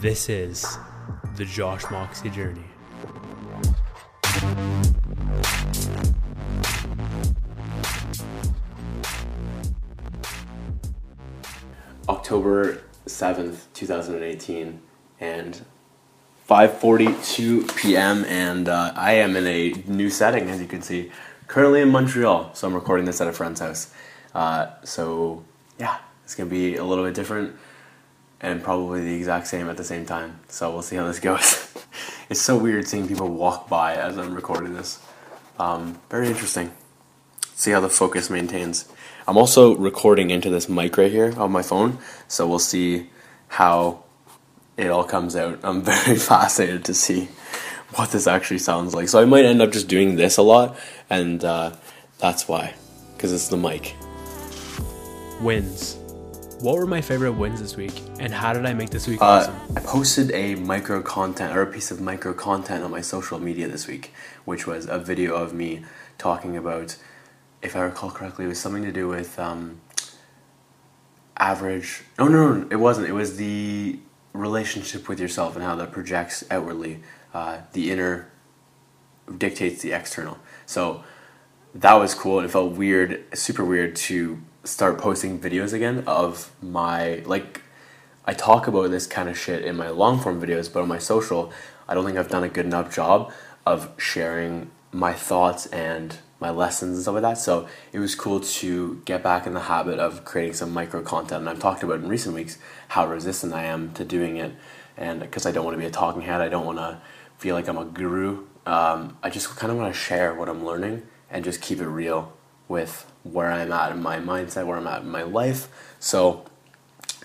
This is the Josh Moxie journey. October 7th, 2018, and 5:42 p.m. and uh, I am in a new setting as you can see. Currently in Montreal, so I'm recording this at a friend's house. Uh, so yeah, it's gonna be a little bit different and probably the exact same at the same time. So we'll see how this goes. it's so weird seeing people walk by as I'm recording this. Um, very interesting. See how the focus maintains. I'm also recording into this mic right here on my phone, so we'll see how it all comes out. I'm very fascinated to see what this actually sounds like. So I might end up just doing this a lot, and uh, that's why, because it's the mic. Wins. What were my favorite wins this week, and how did I make this week Uh, awesome? I posted a micro content or a piece of micro content on my social media this week, which was a video of me talking about, if I recall correctly, it was something to do with um, average. No, no, no, it wasn't. It was the relationship with yourself and how that projects outwardly. Uh, the inner dictates the external. So that was cool. and It felt weird, super weird to start posting videos again of my like. I talk about this kind of shit in my long form videos, but on my social, I don't think I've done a good enough job of sharing my thoughts and my lessons and stuff like that. So it was cool to get back in the habit of creating some micro content. And I've talked about in recent weeks how resistant I am to doing it, and because I don't want to be a talking head, I don't want to feel like I'm a guru. Um, I just kind of want to share what I'm learning and just keep it real with where I'm at in my mindset, where I'm at in my life. So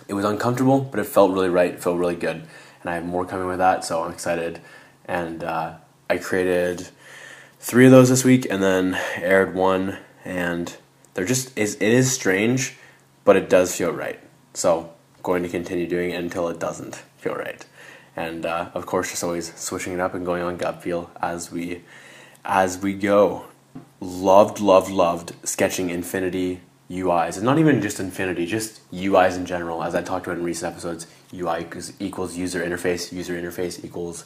it was uncomfortable, but it felt really right. Felt really good, and I have more coming with that. So I'm excited. And uh, I created three of those this week, and then aired one, and they're just is it is strange, but it does feel right. So I'm going to continue doing it until it doesn't feel right. And uh, of course, just always switching it up and going on gut feel as we as we go. Loved, loved, loved sketching Infinity UIs, and not even just Infinity, just UIs in general. As I talked about in recent episodes, UI equals, user interface. User interface equals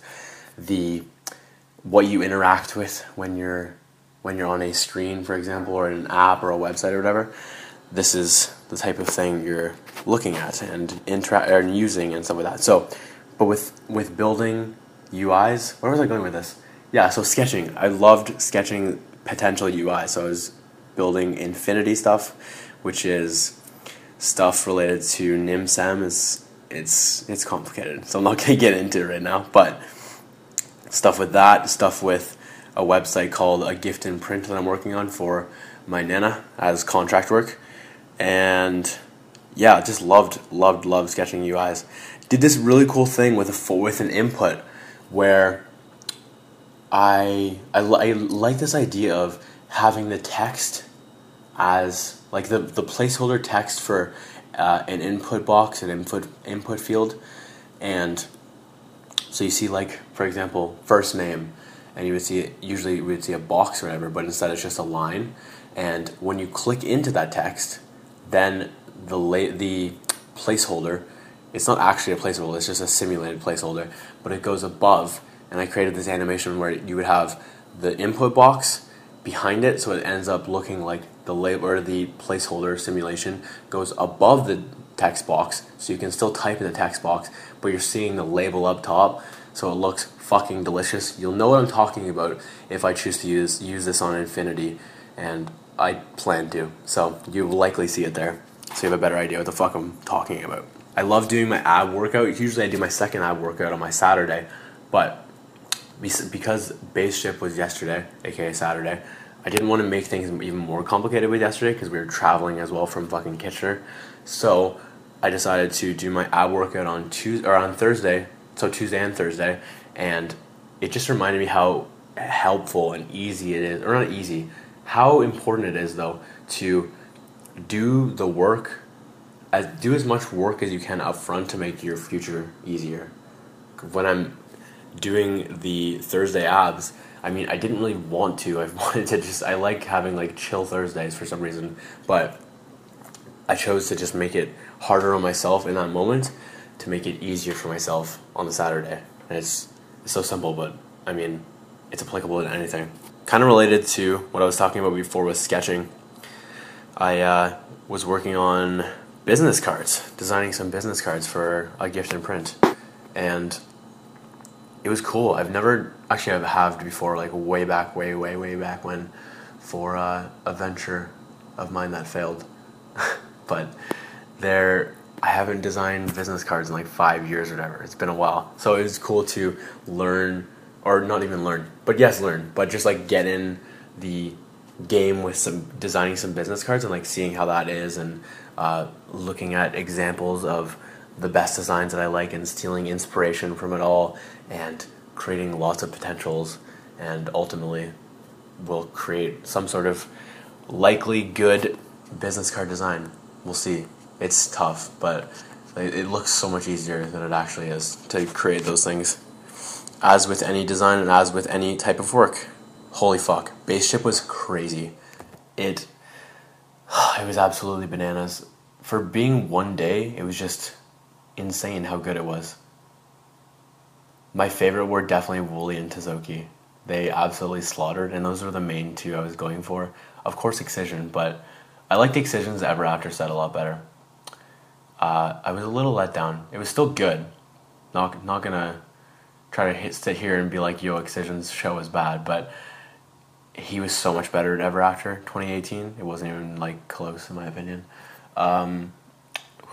the what you interact with when you're when you're on a screen, for example, or an app or a website or whatever. This is the type of thing you're looking at and intera- and using and stuff like that. So, but with with building UIs, where was I going with this? Yeah, so sketching. I loved sketching potential UI. So I was building Infinity stuff, which is stuff related to NimSam. Is it's it's complicated, so I'm not gonna get into it right now. But stuff with that, stuff with a website called a gift and print that I'm working on for my nana as contract work, and yeah, just loved loved loved sketching UIs. Did this really cool thing with a with an input where I I, I like this idea of having the text as like the the placeholder text for uh, an input box, an input input field, and so you see like for example first name, and you would see usually we would see a box or whatever, but instead it's just a line, and when you click into that text, then the la- the placeholder it's not actually a placeholder it's just a simulated placeholder but it goes above and i created this animation where you would have the input box behind it so it ends up looking like the label or the placeholder simulation goes above the text box so you can still type in the text box but you're seeing the label up top so it looks fucking delicious. You'll know what i'm talking about if i choose to use use this on infinity and i plan to. So you'll likely see it there so you have a better idea what the fuck i'm talking about. I love doing my ab workout. Usually i do my second ab workout on my saturday but because base ship was yesterday, aka Saturday, I didn't want to make things even more complicated with yesterday because we were traveling as well from fucking Kitchener. So I decided to do my ab workout on Tuesday or on Thursday, so Tuesday and Thursday, and it just reminded me how helpful and easy it is, or not easy, how important it is though to do the work, as do as much work as you can up front to make your future easier. When I'm doing the Thursday abs, I mean, I didn't really want to. I wanted to just, I like having like chill Thursdays for some reason, but I chose to just make it harder on myself in that moment to make it easier for myself on the Saturday. And it's, it's so simple, but I mean, it's applicable to anything. Kind of related to what I was talking about before with sketching. I uh, was working on business cards, designing some business cards for a gift and print, and it was cool. I've never actually I've halved before, like way back, way, way, way back when, for uh, a venture of mine that failed. but there, I haven't designed business cards in like five years or whatever. It's been a while, so it was cool to learn, or not even learn, but yes, learn, but just like get in the game with some designing some business cards and like seeing how that is and uh, looking at examples of the best designs that I like and stealing inspiration from it all and creating lots of potentials and ultimately will create some sort of likely good business card design. We'll see. It's tough, but it looks so much easier than it actually is to create those things. As with any design and as with any type of work. Holy fuck. Base ship was crazy. It it was absolutely bananas. For being one day, it was just insane how good it was. My favorite were definitely Wooli and Tisoki. They absolutely slaughtered, and those were the main two I was going for. Of course, Excision, but I liked Excision's Ever After set a lot better. Uh, I was a little let down. It was still good. Not not gonna try to hit, sit here and be like, "Yo, Excision's show was bad," but he was so much better at Ever After 2018. It wasn't even like close in my opinion. Um,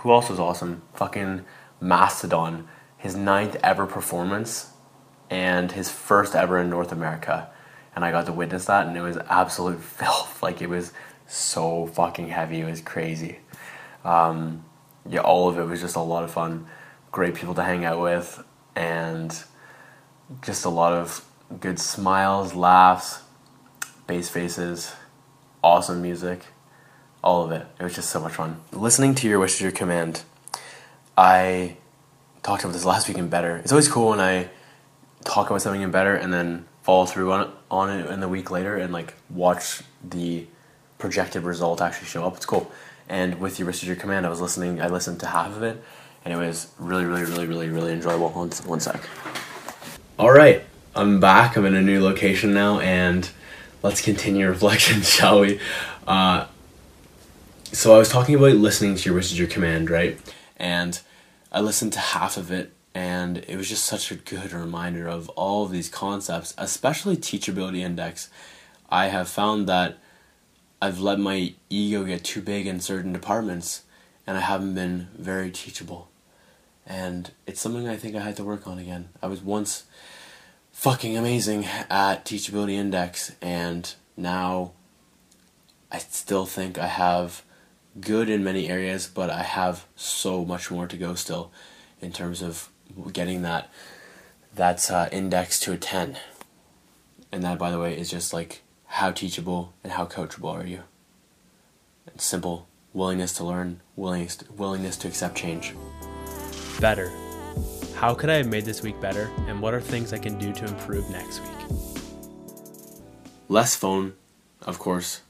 who else was awesome? Fucking Mastodon, his ninth ever performance, and his first ever in North America, and I got to witness that, and it was absolute filth. Like it was so fucking heavy. It was crazy. Um, yeah, all of it was just a lot of fun. Great people to hang out with, and just a lot of good smiles, laughs, bass faces, awesome music, all of it. It was just so much fun. Listening to Your Wish is Your Command, I talked about this last week in Better. It's always cool when I talk about something in Better and then follow through on it, on it in the week later and like watch the projected result actually show up. It's cool. And with Your Wish is Your Command, I was listening, I listened to half of it and it was really, really, really, really, really enjoyable. One, one sec. All right, I'm back. I'm in a new location now and let's continue reflection, shall we? Uh, so I was talking about listening to your wish is your command, right? And I listened to half of it, and it was just such a good reminder of all of these concepts, especially teachability index. I have found that I've let my ego get too big in certain departments, and I haven't been very teachable. And it's something I think I had to work on again. I was once fucking amazing at Teachability Index, and now I still think I have good in many areas, but I have so much more to go still in terms of getting that that's uh, index to a 10. And that, by the way, is just like how teachable and how coachable are you? And simple willingness to learn, willingness to, willingness to accept change. Better how could I have made this week better, and what are things I can do to improve next week? Less phone, of course,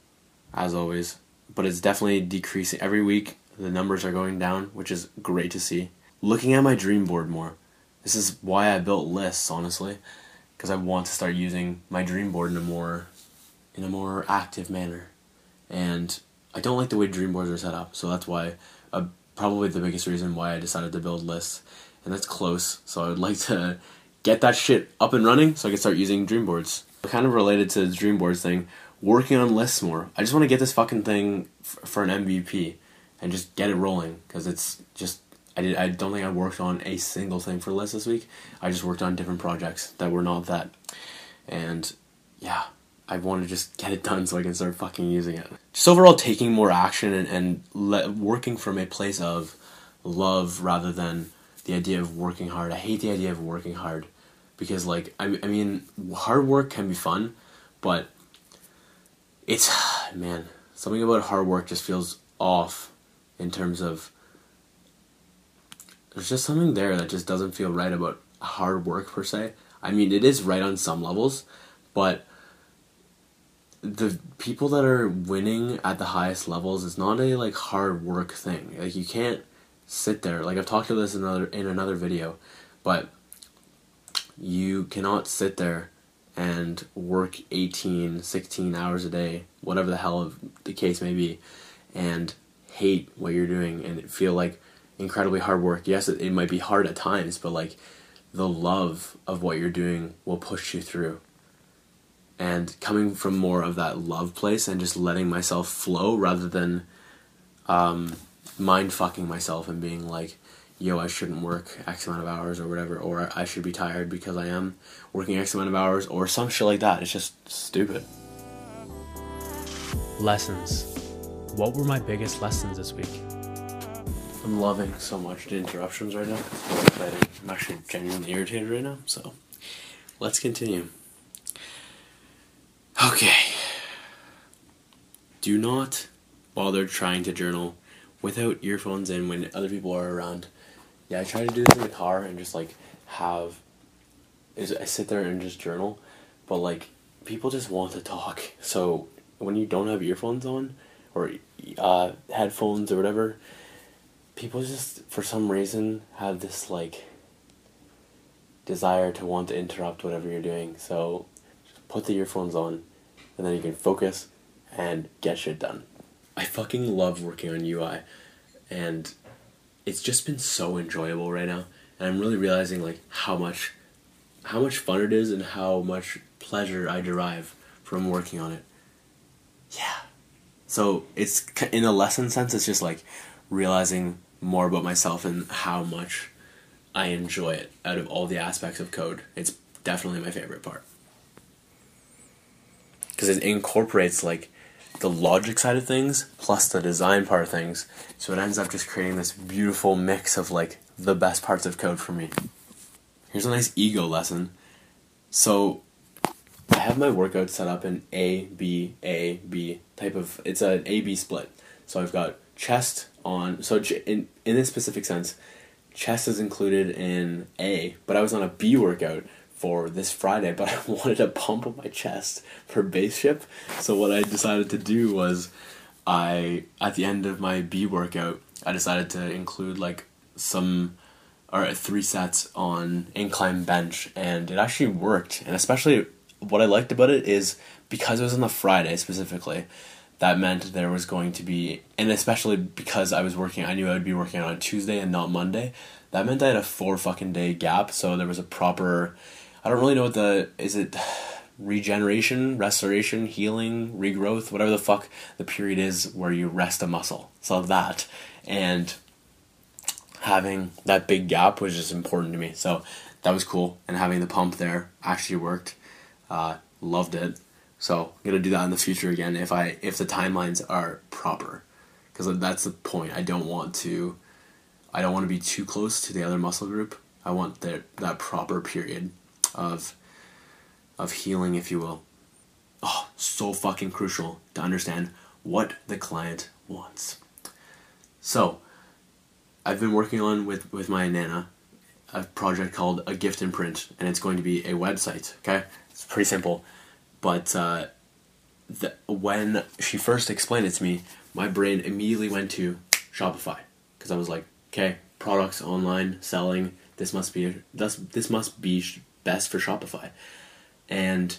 as always, but it's definitely decreasing. Every week, the numbers are going down, which is great to see. Looking at my dream board more. This is why I built lists, honestly, because I want to start using my dream board in a more in a more active manner. And I don't like the way dream boards are set up, so that's why uh, probably the biggest reason why I decided to build lists and that's close. So I would like to get that shit up and running so I can start using dream boards. Kind of related to the dream boards thing, working on lists more. I just want to get this fucking thing f- for an MVP and just get it rolling because it's just I did I don't think I worked on a single thing for lists this week. I just worked on different projects that were not that, and yeah, I want to just get it done so I can start fucking using it. Just overall taking more action and, and le- working from a place of love rather than the idea of working hard. I hate the idea of working hard because like I, I mean hard work can be fun, but it's man something about hard work just feels off in terms of there's just something there that just doesn't feel right about hard work per se. I mean it is right on some levels, but the people that are winning at the highest levels is not a like hard work thing. Like you can't sit there. Like I've talked about this in another in another video, but you cannot sit there and work 18, 16 hours a day, whatever the hell the case may be, and hate what you're doing and feel like incredibly hard work. Yes, it, it might be hard at times, but like the love of what you're doing will push you through. And coming from more of that love place and just letting myself flow rather than um, mind fucking myself and being like, yo, I shouldn't work X amount of hours or whatever, or I should be tired because I am working X amount of hours, or some shit like that. It's just stupid. Lessons. What were my biggest lessons this week? I'm loving so much the interruptions right now. It's really exciting. I'm actually genuinely irritated right now, so let's continue. Okay. Do not bother trying to journal without earphones in when other people are around. Yeah, I try to do this in the car and just like have is I sit there and just journal, but like people just want to talk. So when you don't have earphones on or uh, headphones or whatever, people just for some reason have this like desire to want to interrupt whatever you're doing. So put the earphones on and then you can focus and get shit done. I fucking love working on UI and it's just been so enjoyable right now and I'm really realizing like how much how much fun it is and how much pleasure I derive from working on it. Yeah. So it's in a lesson sense it's just like realizing more about myself and how much I enjoy it out of all the aspects of code. It's definitely my favorite part. Cuz it incorporates like the logic side of things plus the design part of things. So it ends up just creating this beautiful mix of like the best parts of code for me. Here's a nice ego lesson. So I have my workout set up in A B A B type of it's an A B split. So I've got chest on so in in this specific sense, chest is included in A, but I was on a B workout for this Friday, but I wanted to pump up my chest for base ship. So what I decided to do was I at the end of my B workout, I decided to include like some or three sets on incline bench and it actually worked. And especially what I liked about it is because it was on the Friday specifically, that meant there was going to be and especially because I was working I knew I would be working on Tuesday and not Monday. That meant I had a four fucking day gap, so there was a proper I don't really know what the is it regeneration, restoration, healing, regrowth, whatever the fuck the period is where you rest a muscle. So that and having that big gap was just important to me. So that was cool, and having the pump there actually worked. Uh, loved it. So I'm gonna do that in the future again if I if the timelines are proper, because that's the point. I don't want to, I don't want to be too close to the other muscle group. I want that that proper period of of healing, if you will. Oh, so fucking crucial to understand what the client wants. So, I've been working on with with my nana a project called a gift imprint, and it's going to be a website. Okay, it's pretty simple, but uh, the, when she first explained it to me, my brain immediately went to Shopify because I was like, okay, products online selling. This must be this this must be best for Shopify, and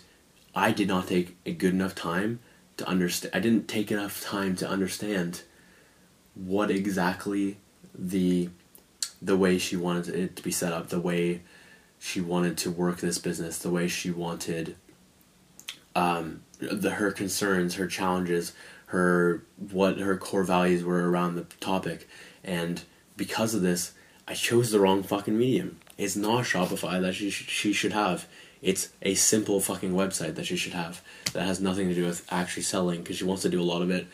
I did not take a good enough time to understand. I didn't take enough time to understand what exactly the the way she wanted it to be set up, the way she wanted to work this business, the way she wanted um, the her concerns, her challenges, her what her core values were around the topic, and because of this, I chose the wrong fucking medium. It's not Shopify that she sh- she should have. It's a simple fucking website that she should have that has nothing to do with actually selling because she wants to do a lot of it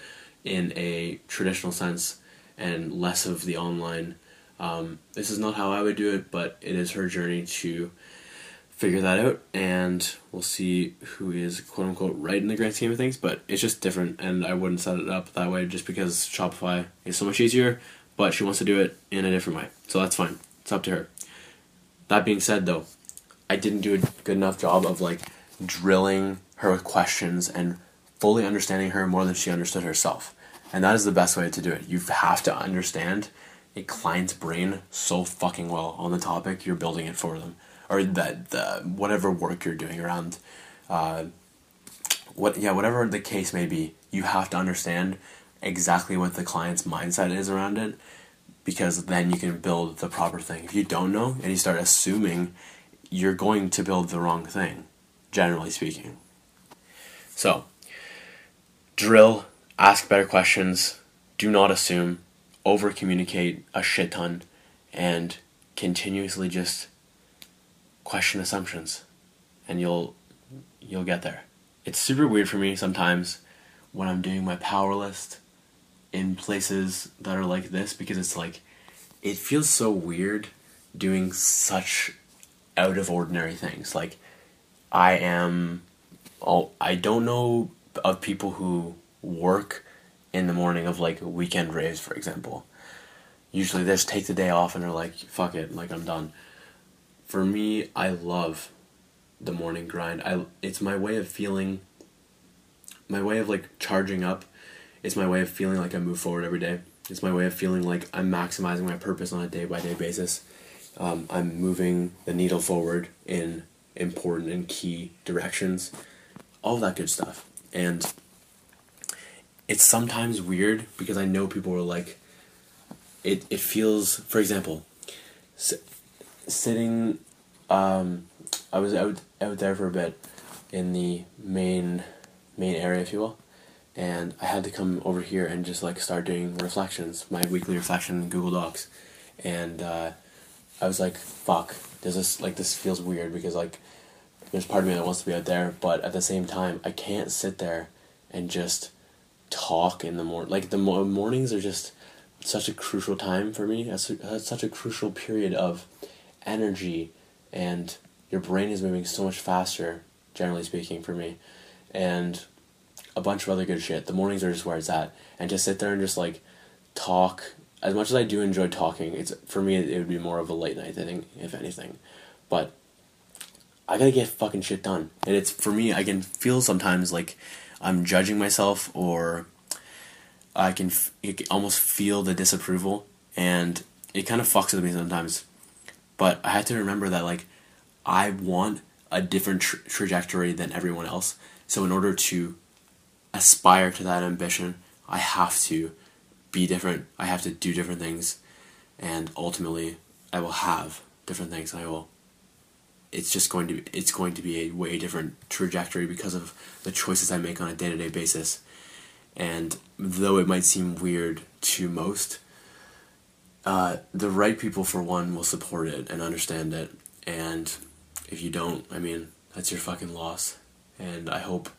in a traditional sense and less of the online. Um, this is not how I would do it, but it is her journey to figure that out, and we'll see who is quote unquote right in the grand scheme of things. But it's just different, and I wouldn't set it up that way just because Shopify is so much easier. But she wants to do it in a different way, so that's fine. It's up to her. That being said, though, I didn't do a good enough job of like drilling her with questions and fully understanding her more than she understood herself. And that is the best way to do it. You have to understand a client's brain so fucking well on the topic you're building it for them or that the whatever work you're doing around uh, what yeah whatever the case may be you have to understand exactly what the client's mindset is around it because then you can build the proper thing. If you don't know and you start assuming you're going to build the wrong thing generally speaking. So drill ask better questions do not assume over communicate a shit ton and continuously just question assumptions and you'll you'll get there. It's super weird for me sometimes when i'm doing my power list in places that are like this because it's like it feels so weird doing such out of ordinary things like i am all i don't know of people who work in the morning of like weekend raves, for example. Usually they just take the day off and they're like, fuck it, like I'm done. For me, I love the morning grind. I it's my way of feeling my way of like charging up. It's my way of feeling like I move forward every day. It's my way of feeling like I'm maximizing my purpose on a day by day basis. Um, I'm moving the needle forward in important and key directions. All that good stuff. And it's sometimes weird because I know people are like, it, it feels, for example, sitting, um, I was out, out there for a bit in the main, main area, if you will, and I had to come over here and just like start doing reflections, my weekly reflection in Google Docs, and uh, I was like, fuck, does this, like, this feels weird because like, there's part of me that wants to be out there, but at the same time, I can't sit there and just talk in the morning. Like the mo- mornings are just such a crucial time for me. Such a crucial period of energy, and your brain is moving so much faster, generally speaking, for me, and a bunch of other good shit. The mornings are just where it's at, and just sit there and just like talk. As much as I do enjoy talking, it's for me it would be more of a late night thing, if anything, but. I gotta get fucking shit done. And it's for me, I can feel sometimes like I'm judging myself or I can, can almost feel the disapproval and it kind of fucks with me sometimes. But I have to remember that like I want a different tra- trajectory than everyone else. So in order to aspire to that ambition, I have to be different. I have to do different things and ultimately I will have different things. I will it's just going to it's going to be a way different trajectory because of the choices I make on a day to day basis. And though it might seem weird to most, uh, the right people for one will support it and understand it. And if you don't, I mean, that's your fucking loss. And I hope,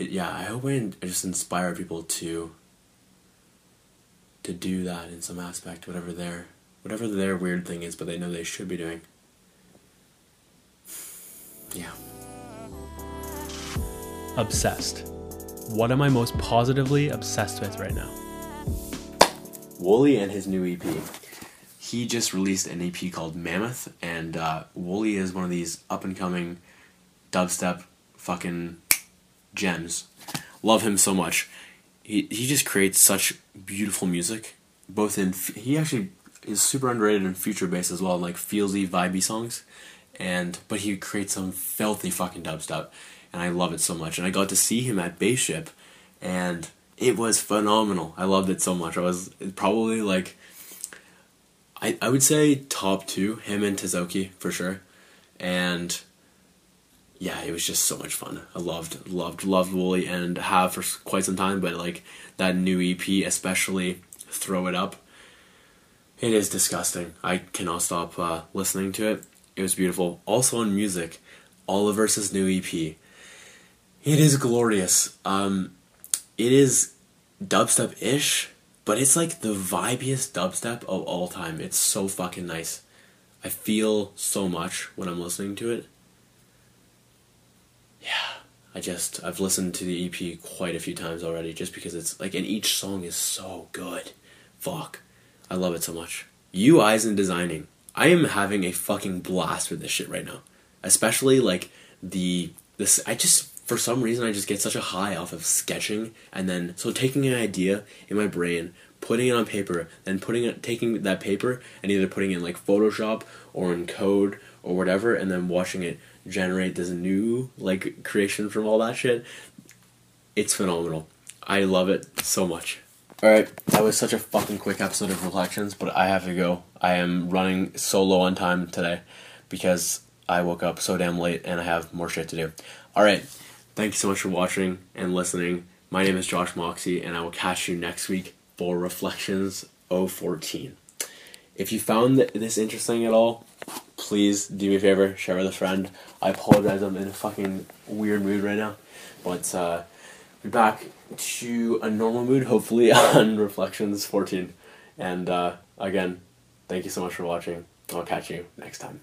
it, yeah, I hope I just inspire people to to do that in some aspect, whatever their whatever their weird thing is, but they know they should be doing. Yeah. Obsessed. What am I most positively obsessed with right now? Wooli and his new EP. He just released an EP called Mammoth, and uh, Wooli is one of these up and coming dubstep fucking gems. Love him so much. He he just creates such beautiful music. Both in he actually is super underrated in future bass as well, like feelsy, vibey songs, and but he creates some filthy fucking dubstep, and I love it so much. And I got to see him at Bayship, and it was phenomenal. I loved it so much. I was probably like, I I would say top two, him and Tisoki for sure, and yeah, it was just so much fun. I loved, loved, loved Wooli and have for quite some time, but like that new EP, especially Throw It Up, it is disgusting. I cannot stop uh, listening to it. It was beautiful. Also on music, Oliver's new EP. It is glorious. Um, it is dubstep ish, but it's like the vibiest dubstep of all time. It's so fucking nice. I feel so much when I'm listening to it. Yeah, I just I've listened to the EP quite a few times already just because it's like and each song is so good. Fuck. I love it so much. UIs and designing. I am having a fucking blast with this shit right now. Especially like the this I just for some reason I just get such a high off of sketching and then so taking an idea in my brain, putting it on paper, then putting it, taking that paper and either putting it in like Photoshop or in code or whatever, and then watching it generate this new like creation from all that shit. It's phenomenal. I love it so much. Alright, that was such a fucking quick episode of Reflections, but I have to go. I am running so low on time today because I woke up so damn late and I have more shit to do. Alright, thank you so much for watching and listening. My name is Josh Moxie, and I will catch you next week for Reflections 014. If you found this interesting at all, please do me a favor, share with a friend. I apologize, I'm in a fucking weird mood right now, but uh, be back to a normal mood, hopefully, on Reflections 14. And uh, again, thank you so much for watching. I'll catch you next time.